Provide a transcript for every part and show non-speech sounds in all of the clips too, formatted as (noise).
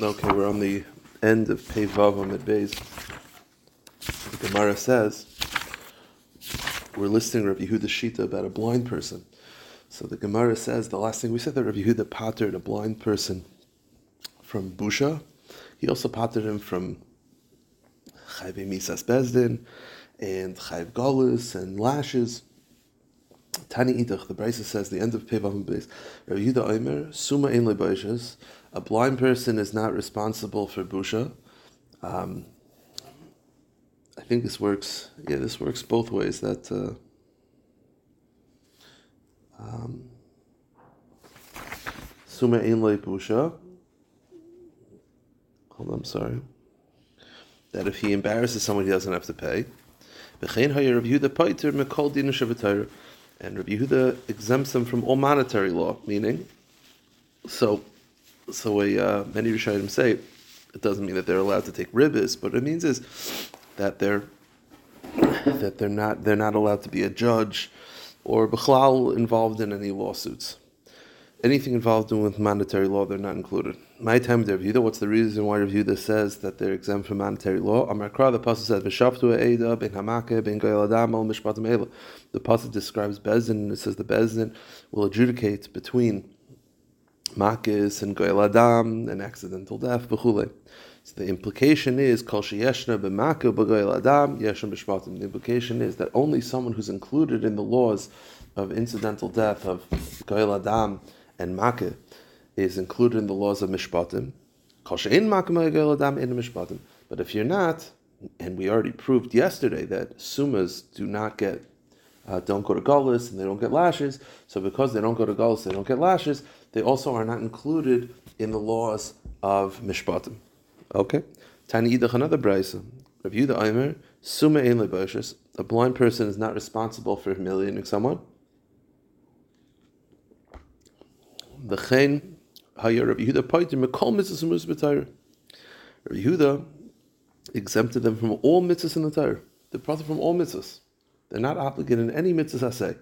Okay, we're on the end of Pevav Amid Beis. The Gemara says we're listing Rabbi Yehuda Shita about a blind person. So the Gemara says the last thing we said that Rabbi Yehuda pattered a blind person from Busha. He also pattered him from Chayve Misas Bezdin and Chayv Galus and lashes. Tani Idach, the Brisa says, the end of Pevav Beis. Rabbi Yehuda Omer, Suma Ein a blind person is not responsible for Busha. Um, I think this works, yeah, this works both ways. That, uh, um, Suma Ein Busha. Hold on, I'm sorry. That if he embarrasses someone, he doesn't have to pay. And Rabbi Yehuda exempts them from all monetary law, meaning, so, so a, uh, many Rishonim say, it doesn't mean that they're allowed to take ribbis, but it means is that they're that they're not they're not allowed to be a judge or bichlal involved in any lawsuits. Anything involved in with monetary law, they're not included. My time with Yehuda, what's the reason why Yehuda says that they're exempt from monetary law? Amar Kra, the pasuk says, "V'shaftu eida ben hamake ben goyel adam al mishpatim ela." The pasuk describes bezin. and it says the bezin will adjudicate between makis and goyel adam and accidental death, b'chule. So the implication is kol sheyeshna b'maka b'goyel adam yeshna b'shpatim. The implication is that only someone who's included in the laws of incidental death of goyel adam and makah is included in the laws of mishpatim. But if you're not, and we already proved yesterday that sumas do not get, uh, don't go to gullus and they don't get lashes. So because they don't go to gullus, they don't get lashes. They also are not included in the laws of mishpatim. Okay, idach another brayso. Review the Eimer. Suma ein A blind person is not responsible for humiliating someone. The chen Haya Rabbi Yehuda Paitim Mekol Mitzvahs Mitzvah Torah. Rabbi Yehuda exempted them from all mitzvahs in the Torah. They're from all mitzvahs. They're not obligated in any mitzvahs I say.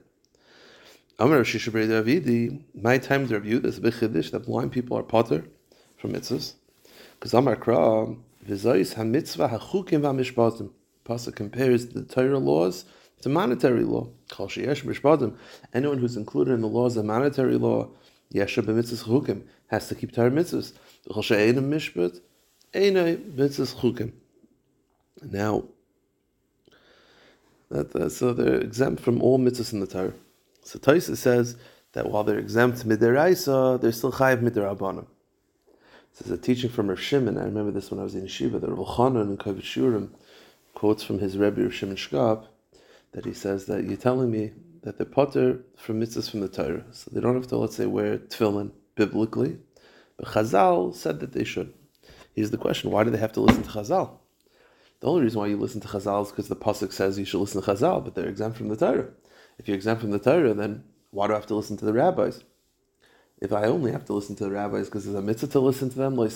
Davidi, my time to Rabbi Yehuda is a big chiddush that blind people are potter from mitzvahs. Because Amar Kra, V'zayis ha-mitzvah ha-chukim va-mishpatim. Compares the Torah laws to monetary law. Kol sheyesh mishpatim. Anyone who's included in the laws of monetary law, Yesha b'mitzvahs chukim, has to keep Torah mitzvahs. mishpat, mitzvahs chukim. Now, that, uh, so they're exempt from all mitzvahs in the Torah. So Taisa says that while they're exempt midiraisa, they're still chayiv midirabanim. This is a teaching from Rav Shimon. I remember this when I was in Yeshiva. The Rav Chanan and Kovetz Shiurim quotes from his Rebbe Rav Shimon Shkop that he says that you're telling me that they're potter from mitzvahs from the Torah. So they don't have to, let's say, wear tefillin biblically. But Chazal said that they should. Here's the question why do they have to listen to Chazal? The only reason why you listen to Chazal is because the Pasuk says you should listen to Chazal, but they're exempt from the Torah. If you're exempt from the Torah, then why do I have to listen to the rabbis? If I only have to listen to the rabbis because there's a mitzvah to listen to them, right?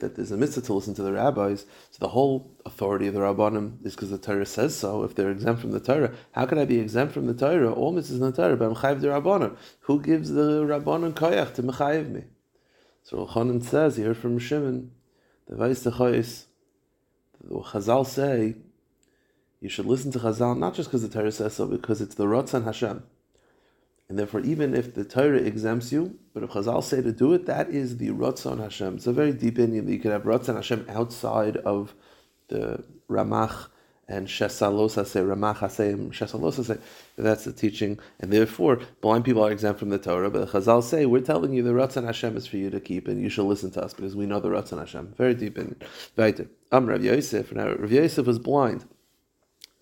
That there's a mitzvah to listen to the rabbis. So the whole authority of the rabbanim is because the Torah says so. If they're exempt from the Torah, how can I be exempt from the Torah? All mitzvahs in the Torah, but I'm the rabbanim. Who gives the rabbanim koyach to mechayiv me? So Chanan says, he heard from Shimon, the Vais the Chazal say, you should listen to Chazal not just because the Torah says so, because it's the Ratzon Hashem. And therefore, even if the Torah exempts you, but if Chazal say to do it, that is the Ratzon Hashem. It's a very deep Indian that you can have Ratzon Hashem outside of the Ramach and Shesalos say Ramach Hasem Shesalos that's the teaching, and therefore blind people are exempt from the Torah. But the Chazal say we're telling you the Ratzon Hashem is for you to keep, and you should listen to us because we know the Ratzon Hashem. Very deep in it. Am Rav Yosef. Now Rav Yosef was blind.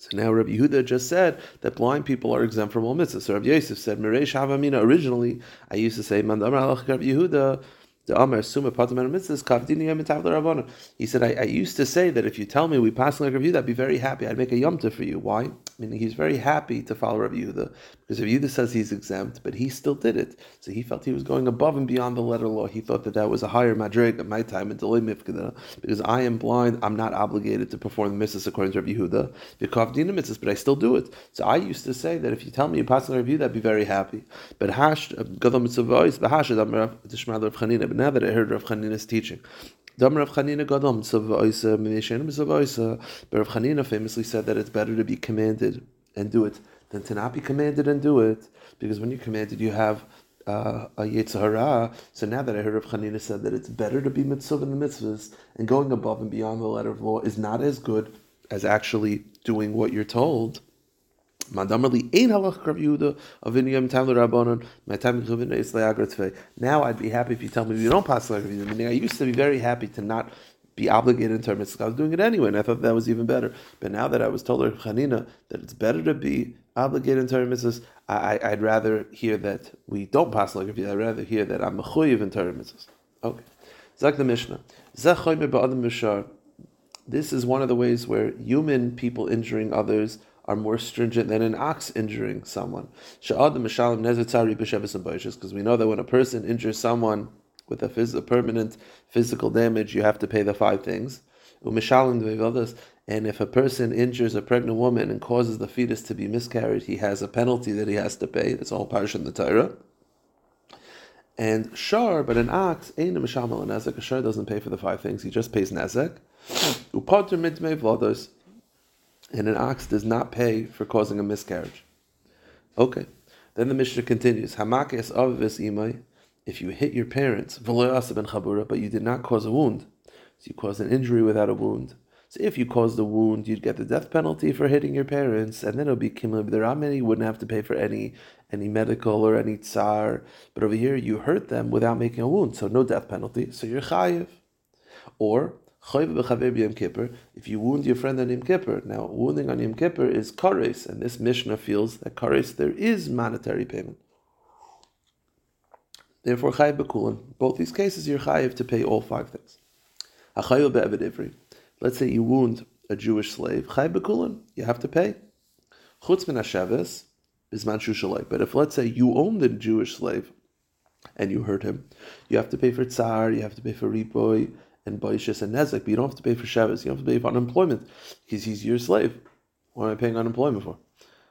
So now Rabbi Yehuda just said that blind people are exempt from all mitzvahs. So Rabbi Yosef said, Meresh Havamina, originally I used to say, Mandamar Alach Rabbi Yehuda, The Amar Suma Mitzvahs Rabbanon. He said, I, I, used to say that if you tell me we pass like Rav Yehuda, I'd be very happy. I'd make a Yom for you. Why? Meaning he's very happy to follow Rav Yehuda because Rav Yehuda says he's exempt, but he still did it. So he felt he was going above and beyond the letter law. He thought that that was a higher madrig at my time mifgudah because I am blind. I'm not obligated to perform the mitzvahs according to Rav Yehuda. The mitzvahs, but I still do it. So I used to say that if you tell me you pass like Rav Yehuda, I'd be very happy. But hash Gadol Mitzvah is Bahash Rav Chanina. Now that I heard Rav Chanina's teaching. Dam Rav Chanina But Rav Chanina famously said that it's better to be commanded and do it than to not be commanded and do it, because when you're commanded, you have uh, a Yetzirah. So now that I heard Rav Chanina said that it's better to be mitzvah in the mitzvahs and going above and beyond the letter of law is not as good as actually doing what you're told. Now I'd be happy if you tell me you don't pass like Yehuda. Meaning, I used to be very happy to not be obligated in terms. I was doing it anyway, and I thought that was even better. But now that I was told Chanina that it's better to be obligated in terms, I, I'd rather hear that we don't pass like. I'd rather hear that I'm mechuyev in terms. Okay, Zak the Mishnah. This is one of the ways where human people injuring others are more stringent than an ox injuring someone. Because we know that when a person injures someone with a, phys- a permanent physical damage, you have to pay the five things. And if a person injures a pregnant woman and causes the fetus to be miscarried, he has a penalty that he has to pay. That's all parish in the Torah. And shar, but an ox, ain't a mishamal nezek. A shar doesn't pay for the five things; he just pays nezek. And an ox does not pay for causing a miscarriage. Okay. Then the Mishnah continues, Hamakes avis imai, if you hit your parents, but you did not cause a wound, so you caused an injury without a wound. So if you caused a wound, you'd get the death penalty for hitting your parents, and then it would be kimlib deramini, you wouldn't have to pay for any any medical or any tsar. But over here, you hurt them without making a wound, so no death penalty, so you're chayiv. Or if you wound your friend on Yom Kippur, now wounding on Yom Kippur is kares, and this Mishnah feels that kares there is monetary payment. Therefore, chayiv bekulan. Both these cases, you're chayiv to pay all five things. Let's say you wound a Jewish slave, chayiv bekulan. You have to pay. Chutz min hasheves is manchu But if let's say you own the Jewish slave and you hurt him, you have to pay for tsar, you have to pay for ripoy, and Baishas and Nezek, but you don't have to pay for Sheves, you don't have to pay for unemployment because he's your slave. What am I paying unemployment for?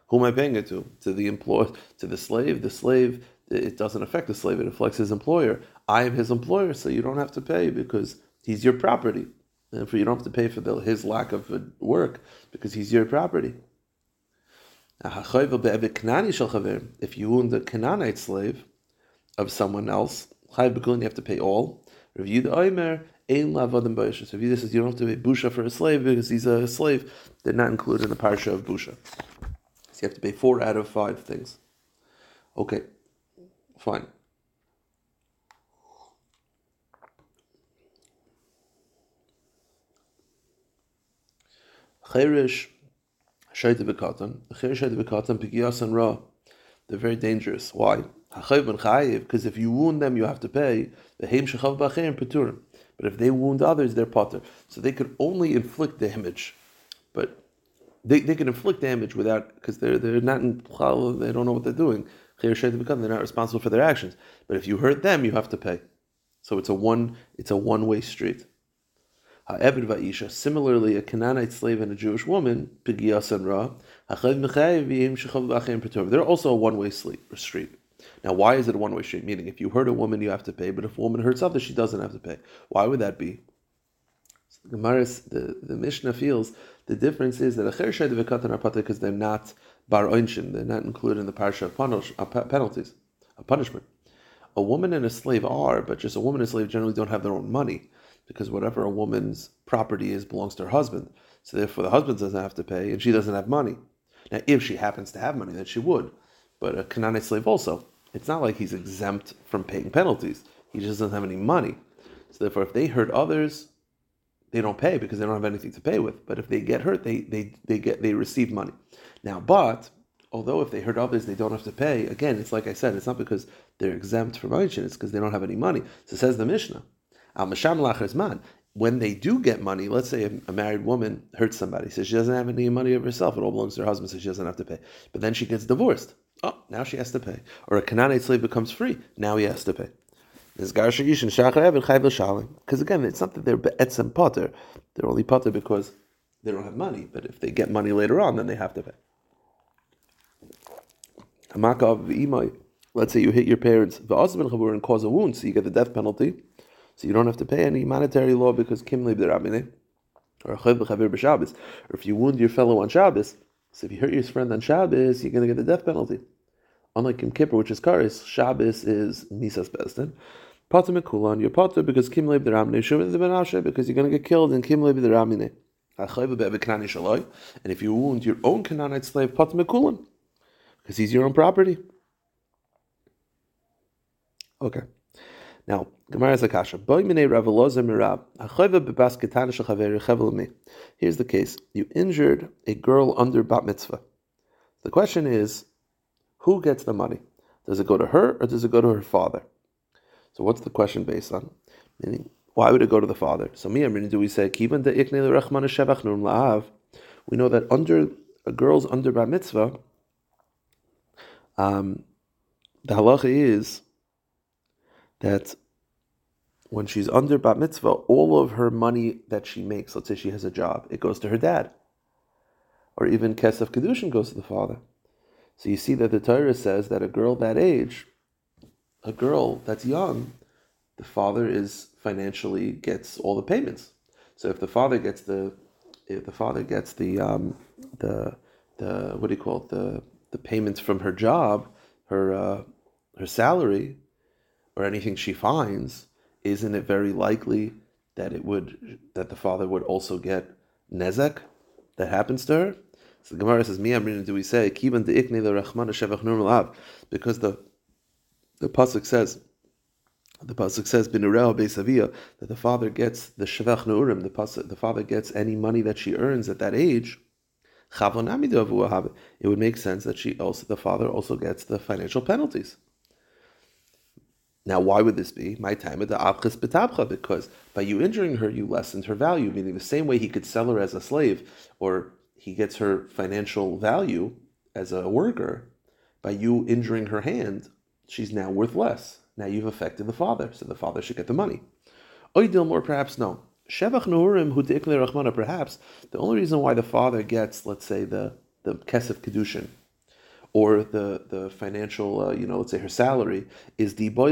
Who am I paying it to? To the employer, to the slave. The slave, it doesn't affect the slave; it affects his employer. I am his employer, so you don't have to pay because he's your property. And for you don't have to pay for the, his lack of work because he's your property. If you wound a Canaanite slave of someone else, you have to pay all. Review the Omer, Ein lavadim b'isha. So if you says you don't have to pay busha for a slave because he's a slave, they're not included in the parsha of busha. So you have to pay four out of five things. Okay, fine. Cherish shaita bekatan. Cherish shaita bekatan pigiyas and ra. They're very dangerous. Why? Because if you wound them, you have to pay. The heim shechav b'acherim peturim. But if they wound others, they're potter. So they could only inflict damage, but they, they can inflict damage without because they're they're not in they don't know what they're doing. They're not responsible for their actions. But if you hurt them, you have to pay. So it's a one it's a one way street. Similarly, a Canaanite slave and a Jewish woman, pigiyas and ra. they're also a one way street. Now, why is it a one way street? Meaning, if you hurt a woman, you have to pay, but if a woman hurts others, she doesn't have to pay. Why would that be? So the Gemaris, the, the Mishnah feels the difference is that a cher shayde v'katan are because they're not bar oinshin, they're not included in the parsha of punish, uh, penalties, of punishment. A woman and a slave are, but just a woman and a slave generally don't have their own money because whatever a woman's property is belongs to her husband. So therefore, the husband doesn't have to pay, and she doesn't have money. Now, if she happens to have money, then she would. But a Canaanite slave also it's not like he's exempt from paying penalties. He just doesn't have any money. So therefore, if they hurt others, they don't pay because they don't have anything to pay with. But if they get hurt, they they, they get they receive money. Now, but although if they hurt others, they don't have to pay. Again, it's like I said, it's not because they're exempt from Oichin, it's because they don't have any money. So says the Mishnah. Al Masham. When they do get money, let's say a married woman hurts somebody, says she doesn't have any money of herself, it all belongs to her husband, so she doesn't have to pay. But then she gets divorced. Oh, now she has to pay. Or a Canaanite slave becomes free. Now he has to pay. Because again, it's not that they're etzem potter. They're only potter because they don't have money. But if they get money later on, then they have to pay. Let's say you hit your parents and cause a wound, so you get the death penalty. So you don't have to pay any monetary law because kim or or if you wound your fellow on Shabbos, so if you hurt your friend on Shabbos, you're going to get the death penalty. Unlike Kim Kippur, which is Karis, Shabbos is Misas Bestin. Pater Mekulan, you're Pater because Kim Leib the Ramine, Shumin the Benashe, because you're going to get killed in Kim Leib the Ramine. And if you wound your own Canaanite slave, Pater Mekulan, because he's your own property. Okay. Now, A kasha. Here's the case. You injured a girl under bat mitzvah. The question is, who gets the money? Does it go to her or does it go to her father? So what's the question based on? Meaning, why would it go to the father? So me, I'm do we say kivan de ikne nun laav? We know that under a girl's under bat mitzvah, um, the halacha is that when she's under bat mitzvah, all of her money that she makes, let's say she has a job, it goes to her dad. Or even kesef kedushin goes to the father. So you see that the Torah says that a girl that age, a girl that's young, the father is financially gets all the payments. So if the father gets the, if the father gets the um, the the what do you call it the the payments from her job, her uh, her salary, or anything she finds, isn't it very likely that it would that the father would also get nezek that happens to her? So the Gemara says, "Mi amrin do we say kiban de ikne the rachman shevach normal because the the pasuk says the pasuk says binurel beisavia that the father gets the shevach neurim the pasuk, the father gets any money that she earns at that age. It would make sense that she also the father also gets the financial penalties. Now, why would this be? My time at the Avchis Betabcha, because by you injuring her, you lessened her value, meaning the same way he could sell her as a slave, or he gets her financial value as a worker, by you injuring her hand, she's now worth less. Now you've affected the father, so the father should get the money. Oidil more perhaps no. Shevach Nuhurim who Rachmana, perhaps the only reason why the father gets, let's say, the, the Kesef Kedushin, or the the financial, uh, you know, let's say her salary is the boy.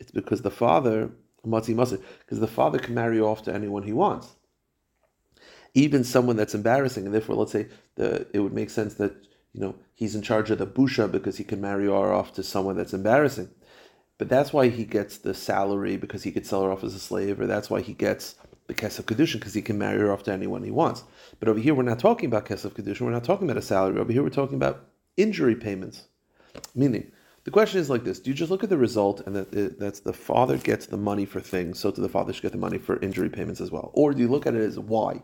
It's because the father matzi because the father can marry off to anyone he wants, even someone that's embarrassing, and therefore, let's say the it would make sense that you know he's in charge of the busha because he can marry her off to someone that's embarrassing. But that's why he gets the salary because he could sell her off as a slave, or that's why he gets the Kesef Kedushin because he can marry her off to anyone he wants. But over here, we're not talking about Kesef Kedushin, we're not talking about a salary. Over here, we're talking about injury payments. Meaning, the question is like this: Do you just look at the result and that that's the father gets the money for things, so to the father should get the money for injury payments as well, or do you look at it as why?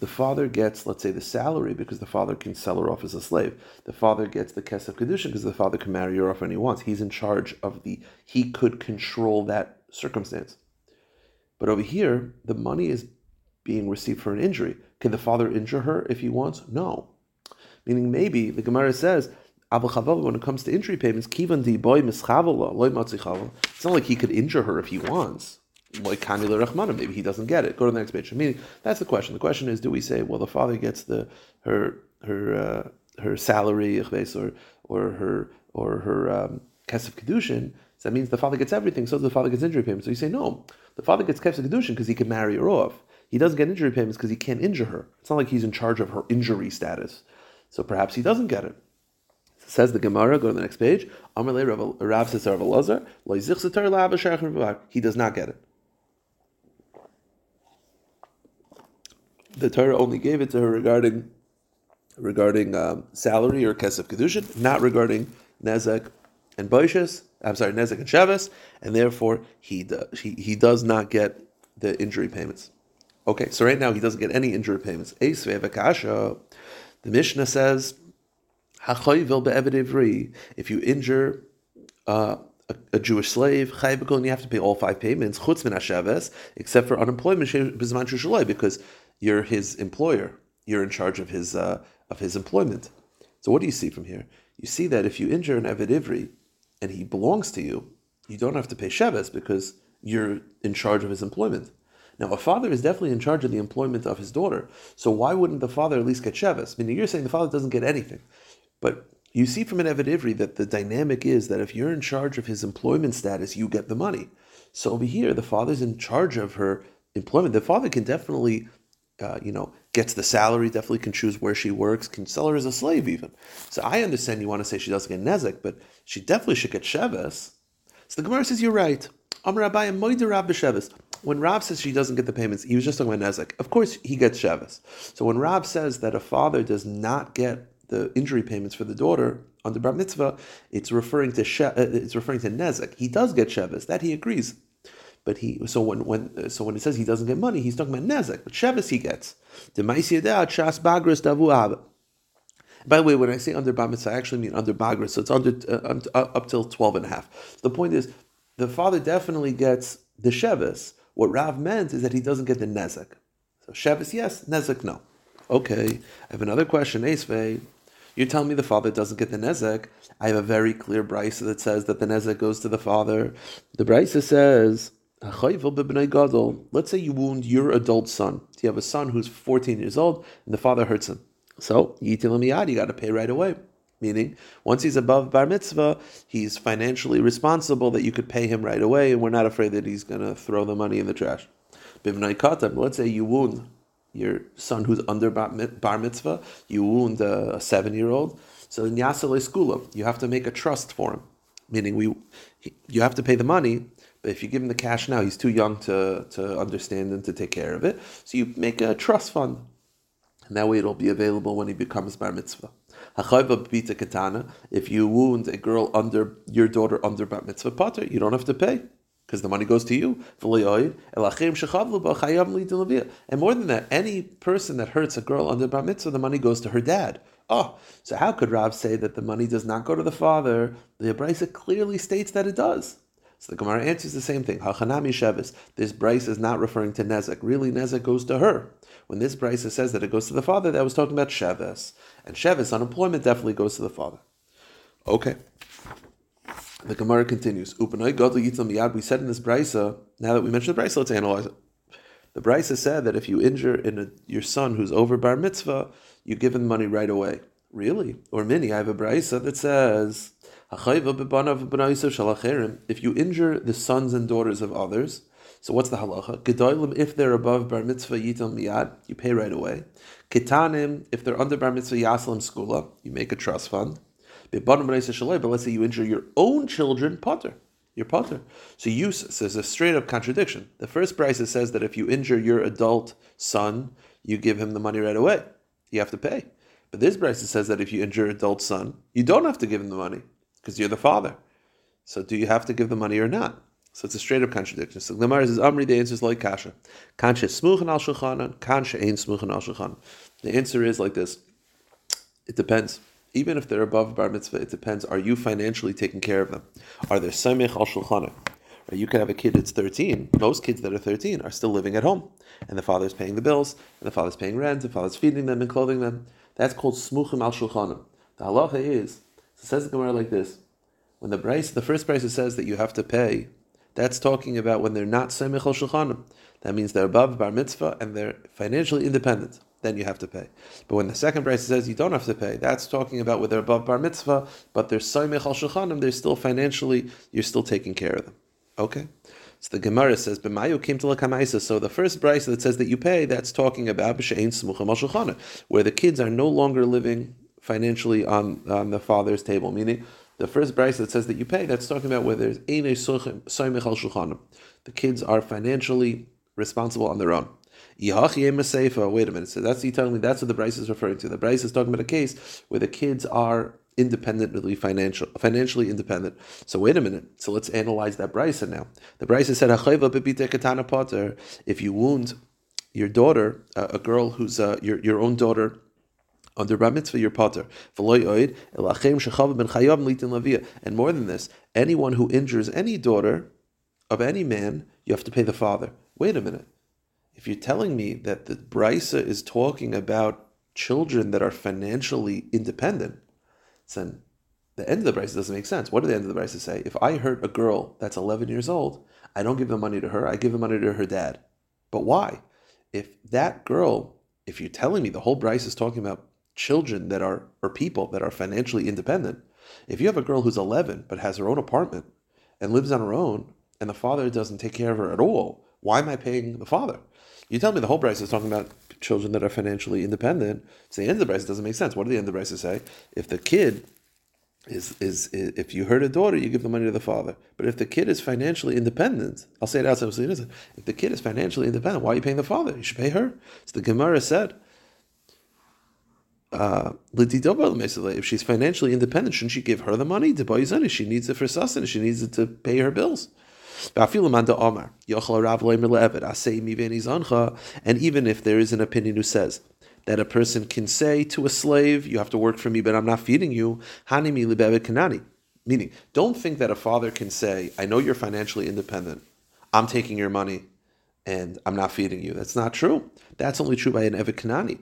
The father gets, let's say, the salary because the father can sell her off as a slave. The father gets the kesef kedushin because the father can marry her off when he wants. He's in charge of the. He could control that circumstance. But over here, the money is being received for an injury. Can the father injure her if he wants? No. Meaning maybe the Gemara says, when it comes to injury payments, boy It's not like he could injure her if he wants. Like kanila rachmana, maybe he doesn't get it. Go to the next page. Meaning that's the question. The question is, do we say, well, the father gets the her her uh, her salary or or her or her um, kesef kedushin? So that means the father gets everything, so the father gets injury payments. So you say, no, the father gets Kesef Kedushin because he can marry her off. He doesn't get injury payments because he can't injure her. It's not like he's in charge of her injury status. So perhaps he doesn't get it. Says the Gemara, go to the next page. He does not get it. The Torah only gave it to her regarding regarding um, salary or kesef kedushin, not regarding nezek and boishes. I'm sorry, Nezek and Sheves, and therefore he, do, he, he does not get the injury payments. Okay, so right now he doesn't get any injury payments. The Mishnah says, if you injure uh, a, a Jewish slave, and you have to pay all five payments, except for unemployment because you're his employer. You're in charge of his uh, of his employment. So what do you see from here? You see that if you injure an Eved Ivri and he belongs to you, you don't have to pay Sheves because you're in charge of his employment. Now, a father is definitely in charge of the employment of his daughter. So why wouldn't the father at least get Sheves? Meaning you're saying the father doesn't get anything. But you see from an Eved Ivri that the dynamic is that if you're in charge of his employment status, you get the money. So over here, the father's in charge of her employment. The father can definitely, uh, you know, gets the salary, definitely can choose where she works, can sell her as a slave even. So I understand you want to say she doesn't get nezek, but she definitely should get sheves. So the Gemara says you're right. Amar Rabbi Moide Rab b'sheves. When Rab says she doesn't get the payments, he was just talking about nezek. Of course, he gets sheves. So when Rab says that a father does not get the injury payments for the daughter under bar mitzvah, it's referring to she, uh, it's referring to nezek. He does get sheves. That he agrees. But he so when when so when he says he doesn't get money, he's talking about nezek. But sheves he gets. Shas bagras davu by the way, when I say under bar I actually mean under bagras, so it's under uh, uh, up till 12 and a half. The point is, the father definitely gets the sheves. What Rav meant is that he doesn't get the nezek. So sheves, yes, nezek, no. Okay, I have another question, Esvei. You're telling me the father doesn't get the nezek. I have a very clear brisa that says that the nezek goes to the father. The brisa says, let's say you wound your adult son. You have a son who's 14 years old and the father hurts him. So, yitil you got to pay right away. Meaning, once he's above bar mitzvah, he's financially responsible that you could pay him right away, and we're not afraid that he's going to throw the money in the trash. Let's say you wound your son who's under bar mitzvah, you wound a seven year old. So in Yasale Skula, you have to make a trust for him. Meaning, we, you have to pay the money, but if you give him the cash now, he's too young to, to understand and to take care of it. So you make a trust fund. And that way it'll be available when he becomes bar mitzvah. If you wound a girl under your daughter under bar mitzvah pater, you don't have to pay because the money goes to you. And more than that, any person that hurts a girl under bar mitzvah, the money goes to her dad. Oh, so how could Rav say that the money does not go to the father? The Abraisa clearly states that it does. So the Gemara answers the same thing. Hachanami Shevis. This Bryce is not referring to Nezek. Really, Nezek goes to her. When this Bryce says that it goes to the father, that was talking about Shevis. And Shevis, unemployment, definitely goes to the father. Okay. The Gemara continues. Upanoi Gadol Yitzam Miyad. We said in this Brisa, now that we mentioned the Brisa, let's analyze it. The Brisa said that if you injure in a, your son who's over bar mitzvah, you give him money right away. Really? Or many. I have a Brisa that says if you injure the sons and daughters of others, so what's the halacha? if they're above bar mitzvah yitam miyad, you pay right away. Kitanim, if they're under bar mitzvah yaslam skula, you make a trust fund. But let's say you injure your own children, potter. Your potter. So you says a straight up contradiction. The first price says that if you injure your adult son, you give him the money right away. You have to pay. But this price says that if you injure your adult son, you don't have to give him the money because you're the father. So do you have to give the money or not? So it's a straight up contradiction. So Gemara says, Amri, the answer is like Kasha. Kansha smuchen al shulchanan, kansha ein smuchen al shulchanan. The answer is like this. It depends. Even if they're above bar mitzvah, it depends. Are you financially taking care of them? Are they samech al shulchanan? You could have a kid that's 13. Most kids that are 13 are still living at home. And the father's paying the bills, and the father's paying rent, and the father's feeding them and clothing them. That's called smuchim al shulchanim. The halacha is so says the Gemara like this: When the price, the first price says that you have to pay, that's talking about when they're not semich al shulchanim. That means they're above bar mitzvah and they're financially independent. Then you have to pay. But when the second price says you don't have to pay, that's talking about when they're above bar mitzvah, but they're semich al shulchanim. They're still financially, you're still taking care of them. Okay. So the Gemara says, "B'mayu came to lakamaisa." So the first price that says that you pay, that's talking about b'shein smuchim al where the kids are no longer living financially on, on the father's table. Meaning, the first price that says that you pay, that's talking about where there's the kids are financially responsible on their own. Wait a minute. So that's you telling me that's what the Bryce is referring to. The Bryce is talking about a case where the kids are independently financial, financially independent. So wait a minute. So let's analyze that Bryce now. The Bryce said, if you wound your daughter, a girl who's uh, your your own daughter under bar mitzvah you're potter. And more than this, anyone who injures any daughter of any man, you have to pay the father. Wait a minute. If you're telling me that the brisa is talking about children that are financially independent, then the end of the brisa doesn't make sense. What did the end of the brisa say? If I hurt a girl that's 11 years old, I don't give the money to her. I give the money to her dad. But why? If that girl, if you're telling me the whole brisa is talking about children that are or people that are financially independent, if you have a girl who's 11 but has her own apartment and lives on her own, and the father doesn't take care of her at all, why am I paying the father? You tell me the whole brisa is talking about children that are financially independent. So the end of the brisa doesn't make sense. What did the end of the brisa say? If the kid is, is, is if you hurt a daughter, you give the money to the father. But if the kid is financially independent, I'll say it outside. Say it If the kid is financially independent, why are you paying the father? You should pay her. So the Gemara said. Uh, if she's financially independent, shouldn't she give her the money to buy? She needs it for sustenance. She needs it to pay her bills. And even if there is an opinion who says that a person can say to a slave, You have to work for me, but I'm not feeding you, meaning, don't think that a father can say, I know you're financially independent, I'm taking your money, and I'm not feeding you. That's not true. That's only true by an Evet Kanani.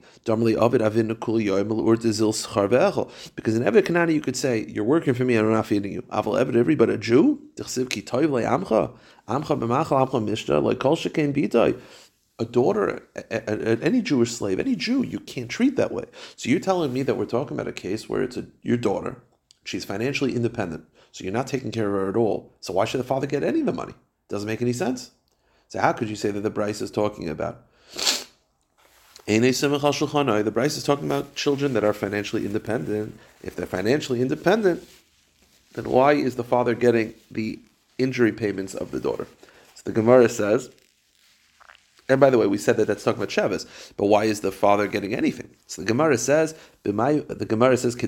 Because in Evet Kanani you could say, You're working for me and I'm not feeding you. Everybody, a Jew, a daughter, a, a, a, any Jewish slave, any Jew, you can't treat that way. So you're telling me that we're talking about a case where it's your daughter, she's financially independent, so you're not taking care of her at all. So why should the father get any of the money? Doesn't make any sense. So how could you say that the Bryce is talking about? The Bryce is talking about children that are financially independent. If they're financially independent, then why is the father getting the injury payments of the daughter? So the Gemara says, and by the way, we said that that's talking about Sheves, but why is the father getting anything? So the Gemara says, the Gemara says, You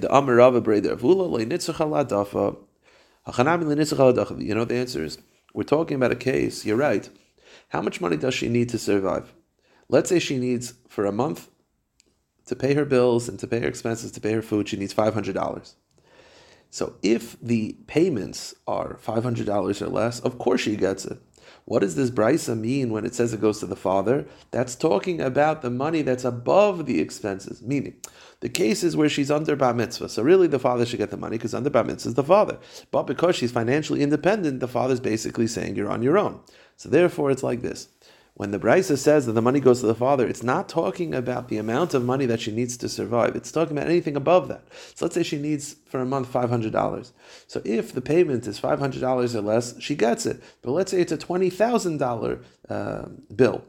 know, the answer is, we're talking about a case, you're right, how much money does she need to survive? Let's say she needs for a month to pay her bills and to pay her expenses, to pay her food, she needs $500. So if the payments are $500 or less, of course she gets it. What does this brisa mean when it says it goes to the father? That's talking about the money that's above the expenses, meaning the cases where she's under bar mitzvah. So really, the father should get the money because under bar mitzvah is the father. But because she's financially independent, the father's basically saying you're on your own. So therefore, it's like this. When the Brisa says that the money goes to the father, it's not talking about the amount of money that she needs to survive. It's talking about anything above that. So let's say she needs for a month $500. So if the payment is $500 or less, she gets it. But let's say it's a $20,000 uh, bill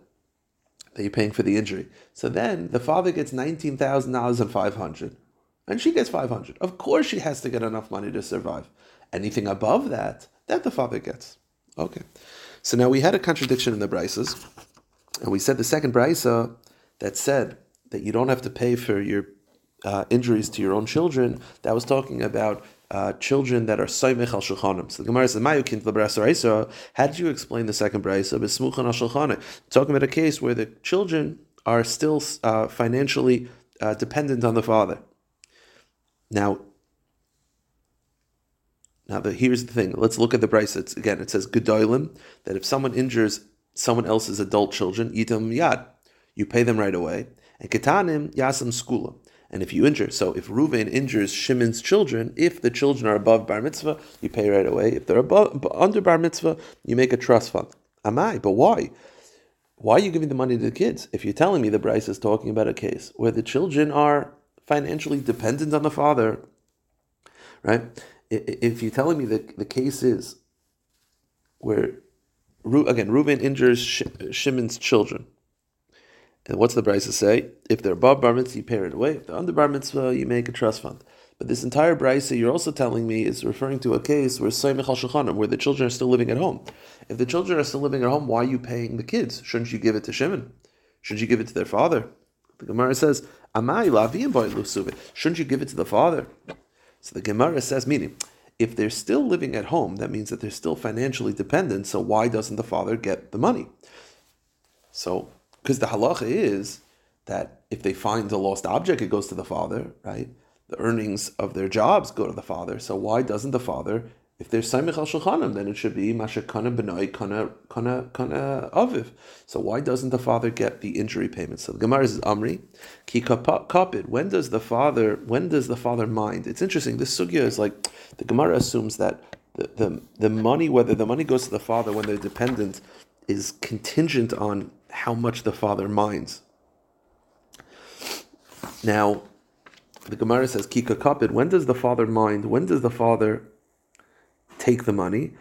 that you're paying for the injury. So then the father gets $19,000 and 500 and she gets 500. Of course she has to get enough money to survive. Anything above that, that the father gets. Okay. So now we had a contradiction in the brises, and we said the second brisa that said that you don't have to pay for your uh, injuries to your own children. That was talking about uh, children that are soymech al shulchanim. So the Gemara says, "Mayukin the How did you explain the second brisa? Besmuchan al shulchanim. Talking about a case where the children are still uh, financially uh, dependent on the father. Now, now, the, here's the thing. Let's look at the price. It's, again, it says gedolim that if someone injures someone else's adult children, itam yad, you pay them right away. And ketanim yasam skula. And if you injure, so if Ruvain injures Shimon's children, if the children are above bar mitzvah, you pay right away. If they're above under bar mitzvah, you make a trust fund. Am I? But why? Why are you giving the money to the kids? If you're telling me the Bryce is talking about a case where the children are financially dependent on the father, right? If you're telling me that the case is where, again, Reuben injures Shimon's children, and what's the Brisa say? If they're above bar mitzvah, you pay it away. If they're under bar mitzvah, you make a trust fund. But this entire Brisa you're also telling me is referring to a case where where the children are still living at home. If the children are still living at home, why are you paying the kids? Shouldn't you give it to Shimon? Shouldn't you give it to their father? The Gemara says, Shouldn't you give it to the father? So the Gemara says, meaning, if they're still living at home, that means that they're still financially dependent. So why doesn't the father get the money? So, because the halacha is that if they find a lost object, it goes to the father, right? The earnings of their jobs go to the father. So why doesn't the father, if there's Saimich al Shulchanim, then it should be Masha Kana Benoi Kana Kana Kana Aviv. So why doesn't the father get the injury payment? So the Gemara is Amri, Ki Kapit. When does the father when does the father mind? It's interesting. This sugya is like the Gemara assumes that the, the, the money, whether the money goes to the father when they're dependent, is contingent on how much the father minds. Now, the Gemara says, Kika kapid, when does the father mind? When does the father take the money?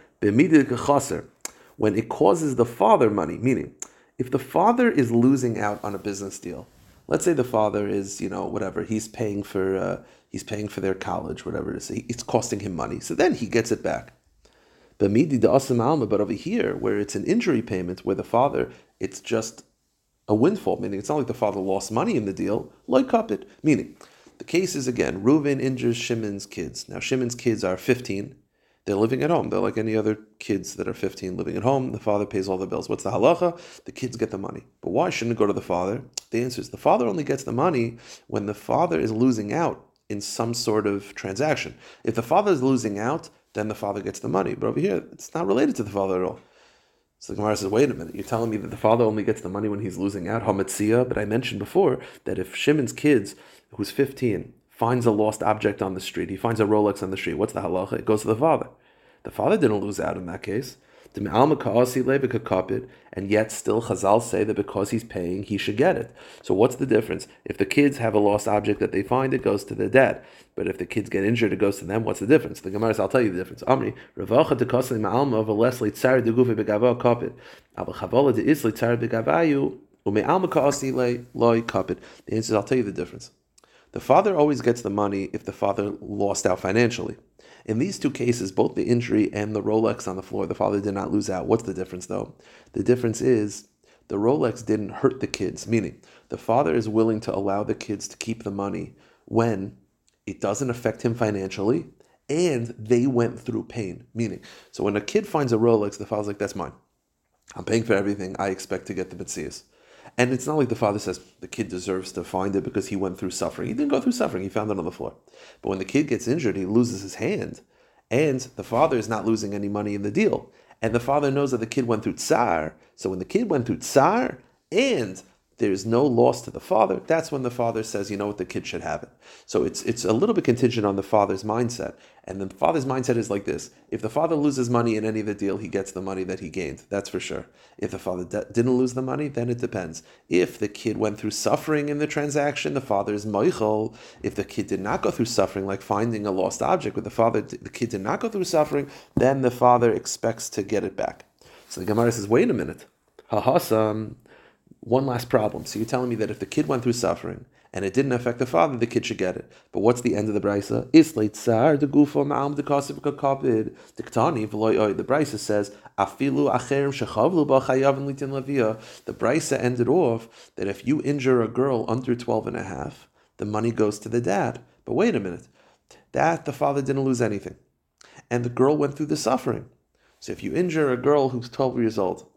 When it causes the father money, meaning, if the father is losing out on a business deal, let's say the father is, you know, whatever, he's paying for uh, he's paying for their college, whatever it is, it's costing him money. So then he gets it back. But over here, where it's an injury payment, where the father, it's just a windfall, meaning it's not like the father lost money in the deal, like kapit, meaning the case is again, Reuven injures Shimon's kids. Now Shimon's kids are 15. They're living at home. They're like any other kids that are 15 living at home. The father pays all the bills. What's the halacha? The kids get the money. But why shouldn't it go to the father? The answer is the father only gets the money when the father is losing out in some sort of transaction. If the father is losing out, then the father gets the money. But over here, it's not related to the father at all. So the Gemara says, wait a minute, you're telling me that the father only gets the money when he's losing out, Hamatzia, but I mentioned before that if Shimon's kids, who's 15, finds a lost object on the street, he finds a Rolex on the street, what's the halacha? It goes to the father. The father didn't lose out in that case. And yet still Chazal say that because he's paying, he should get it. So what's the difference? If the kids have a lost object that they find, it goes to the dad. But if the kids get injured, it goes to them. What's the difference? The Gemara says, I'll tell you the difference. Amri, Ravacha de Kosli Ma'alma Leslie Tsar de Gufi Begava Kapit. Ava Chavola de Isli Tsar Begavayu, Ume Alma Kaosi Le Loi Kapit. The answer is, I'll tell you the difference. The father always gets the money if the father lost out financially. In these two cases, both the injury and the Rolex on the floor, the father did not lose out. What's the difference though? The difference is the Rolex didn't hurt the kids, meaning the father is willing to allow the kids to keep the money when it doesn't affect him financially and they went through pain. Meaning, so when a kid finds a Rolex, the father's like, that's mine. I'm paying for everything. I expect to get the Mitzias. And it's not like the father says the kid deserves to find it because he went through suffering. He didn't go through suffering, he found it on the floor. But when the kid gets injured, he loses his hand, and the father is not losing any money in the deal. And the father knows that the kid went through tsar. So when the kid went through tsar and there's no loss to the father, that's when the father says, you know what, the kid should have it. So it's it's a little bit contingent on the father's mindset. And the father's mindset is like this if the father loses money in any of the deal, he gets the money that he gained. That's for sure. If the father de- didn't lose the money, then it depends. If the kid went through suffering in the transaction, the father is moichel. If the kid did not go through suffering, like finding a lost object, with the father, the kid did not go through suffering, then the father expects to get it back. So the Gemara says, wait a minute. Hahasam one last problem. So you're telling me that if the kid went through suffering and it didn't affect the father, the kid should get it. But what's the end of the brisa? Islate the gufo ma'am the kasiv kakapid the The brisa says afilu acherim shechavlu b'chayav litin lavia. The brisa ended off that if you injure a girl under 12 and a half, the money goes to the dad. But wait a minute, that the father didn't lose anything, and the girl went through the suffering. So if you injure a girl who's 12 years old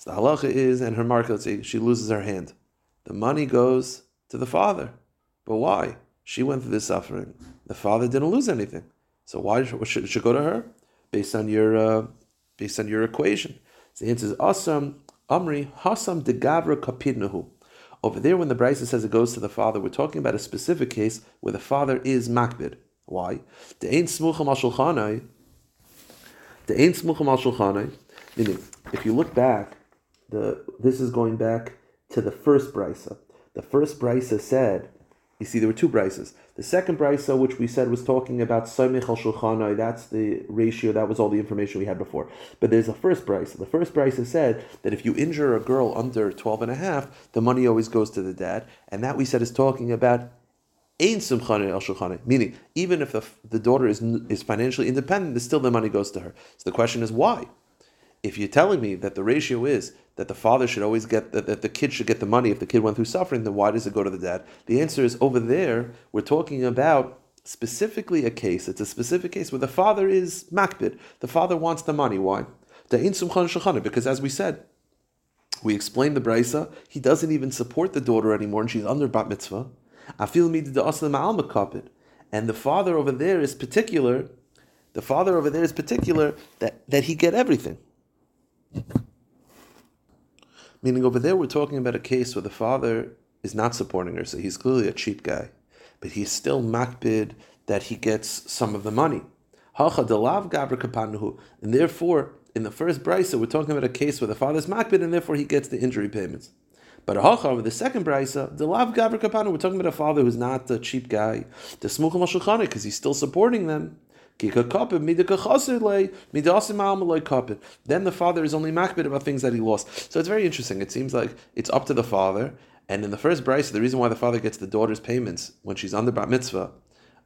so the halacha is, and her mark, let's say she loses her hand. The money goes to the father. But why? She went through this suffering. The father didn't lose anything. So why should it go to her? Based on your uh, based on your equation. So the answer is Asam Amri Hasam de Gavra Kapidnahu. Over there, when the Brisa says it goes to the father, we're talking about a specific case where the father is makbid. Why? The ain't smucham al The ain't smucham al Meaning, if you look back the this is going back to the first brisa. The first brisa said, you see, there were two brises. The second brisa, which we said was talking about Soimich al Shulchanai, that's the ratio, that was all the information we had before. But there's a first brisa. The first brisa said that if you injure a girl under 12 and a half, the money always goes to the dad. And that we said is talking about Ein Simchane al Shulchanai, meaning even if the, the daughter is, is financially independent, still the money goes to her. So the question is why? if you're telling me that the ratio is that the father should always get that, that the kid should get the money if the kid went through suffering, then why does it go to the dad? The answer is over there. We're talking about specifically a case. It's a specific case where the father is makbid. The father wants the money. Why? Because as we said, We explained the brisa. He doesn't even support the daughter anymore, and she's under bat mitzvah. And the father over there is particular. The father over there is particular that, that he get everything. Meaning over there, we're talking about a case where the father is not supporting her, so he's clearly a cheap guy, but he's still makbid that he gets some of the money. And therefore, in the first brisa, we're talking about a case where the father's makbid, and therefore he gets the injury payments. But over the second brisa, the lav gavra kapanu, we're talking about a father who's not a cheap guy, the smucham because he's still supporting them. Then the father is only makbid about things that he lost. So it's very interesting. It seems like it's up to the father. And in the first brisa, the reason why the father gets the daughter's payments when she's under bat mitzvah,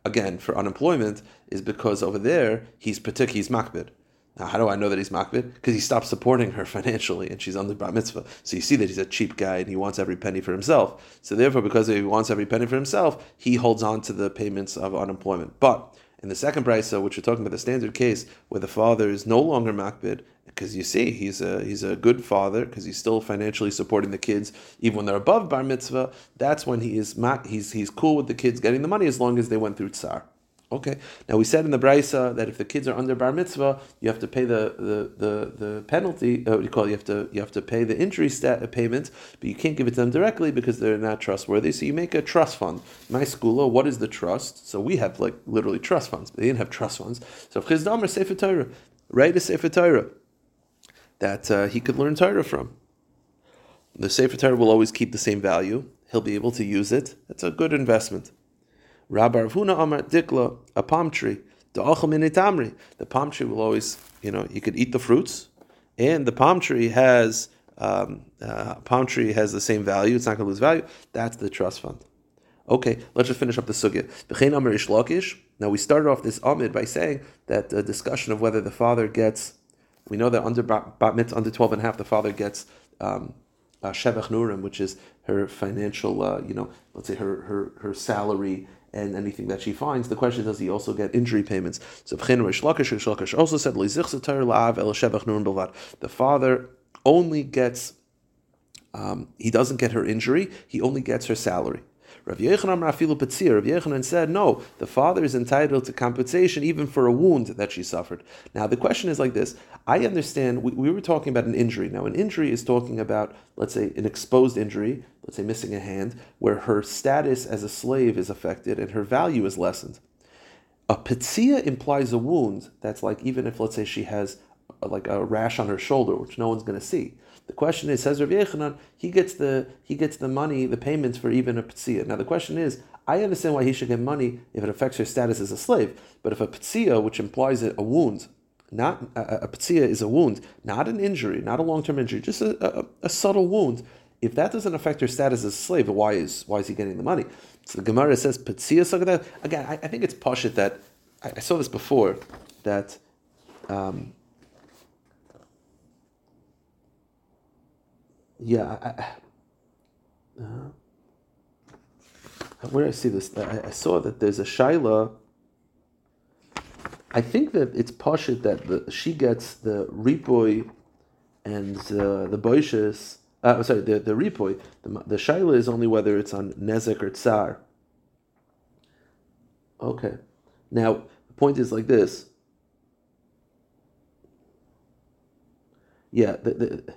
again for unemployment, is because over there he's partic he's makbid. Now, how do I know that he's makbid? Because he stopped supporting her (laughs) financially, and she's under bar mitzvah. So you see that he's a cheap guy, and he wants every penny for himself. So therefore, because he wants every penny for himself, he holds on to the payments of unemployment. But in the second brisa, which we're talking about the standard case where the father is no longer makbid, because you see he's a he's a good father because he's still financially supporting the kids even when they're above bar mitzvah. That's when he is he's he's cool with the kids getting the money as long as they went through tsar. Okay. Now we said in the brisa that if the kids are under bar mitzvah, you have to pay the the the, the penalty. Uh, what do you call it? You have to you have to pay the injury stat uh, payment, but you can't give it to them directly because they're not trustworthy. So you make a trust fund. My school, what is the trust? So we have like literally trust funds, they didn't have trust funds. So Chizdamer Sefer Torah, write a Sefer Torah that uh, he could learn Torah from. The Sefer Torah will always keep the same value. He'll be able to use it. It's a good investment. Rabbi Ravuna Amar Dikla, a palm tree. The palm tree will always, you know, you could eat the fruits, and the palm tree has um, uh, palm tree has the same value. It's not going to lose value. That's the trust fund. Okay, let's just finish up the sugya. Now we started off this amid by saying that the discussion of whether the father gets, we know that under bat, mitzvah, under 12 and a half, the father gets um, uh, shevach nurim, which is her financial, uh, you know, let's say her, her, her salary and anything that she finds. The question is, does he also get injury payments? So Lakish also said, the father only gets, um, he doesn't get her injury, he only gets her salary. Rav Yechanan said, no, the father is entitled to compensation even for a wound that she suffered. Now, the question is like this. I understand, we, we were talking about an injury. Now, an injury is talking about, let's say, an exposed injury, let's say missing a hand, where her status as a slave is affected and her value is lessened. A petzia implies a wound that's like, even if, let's say, she has like a rash on her shoulder, which no one's going to see. The question is, says Rav Yechanan, he gets the he gets the money, the payments for even a ptzia. Now the question is, I understand why he should get money if it affects her status as a slave, but if a ptzia, which implies a wound, not a, a ptzia is a wound, not an injury, not a long term injury, just a, a, a, subtle wound. If that doesn't affect her status as a slave, why is why is he getting the money? So the Gemara says ptzia Again, I, I, think it's pashit that I, I, saw this before that. Um, yeah, I, uh, where I see this, I, I, saw that there's a shaila. I think that it's pashit that the, she gets the ripoy and uh, the boishes. Uh, sorry, the the ripoy. The, the shaila is only whether it's on nezek or tsar. Okay, now the point is like this. Yeah, the, the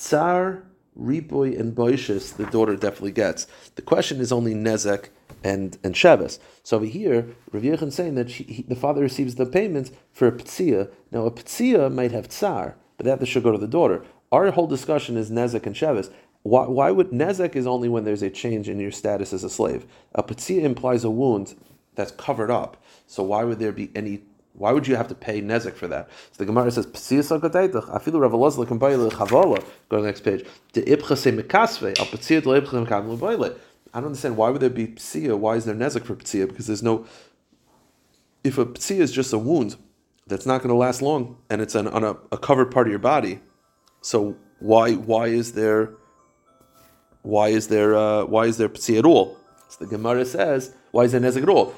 tsar Ripoy and Boishis, the daughter definitely gets. The question is only Nezek and and Sheves. So over here, Rav Yechon saying that she, he, the father receives the payments for a Ptsia. Now a Ptsia might have Tsar, but that should go to the daughter. Our whole discussion is Nezek and Sheves. Why, why would Nezek is only when there's a change in your status as a slave? A Ptsia implies a wound that's covered up. So why would there be any why would you have to pay nezek for that? So the Gemara says, "Psiyas agadeitach." Afilu Rav Elazar can buy chavala. Go to the next page. Al. I don't understand why would there be psiya? Why is there nezek for psiya? Because there's no. If a psiya is just a wound that's not going to last long and it's an, on a, a covered part of your body, so why why is there why is there uh, why is there psiya at all? So the Gemara says why is there nezek at all?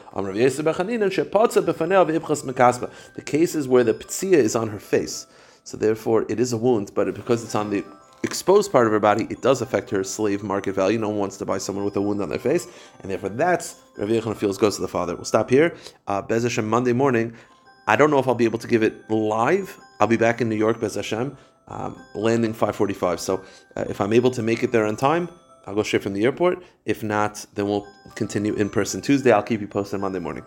The cases where the ptzia is on her face, so therefore it is a wound, but because it's on the exposed part of her body, it does affect her slave market value. No one wants to buy someone with a wound on their face, and therefore that's Rav Yechon feels goes to the father. We'll stop here. Uh, Bez Hashem Monday morning. I don't know if I'll be able to give it live. I'll be back in New York, Bez Hashem, um, landing 5:45. So uh, if I'm able to make it there on time, I'll go straight from the airport. If not, then we'll continue in person Tuesday. I'll keep you posted Monday morning.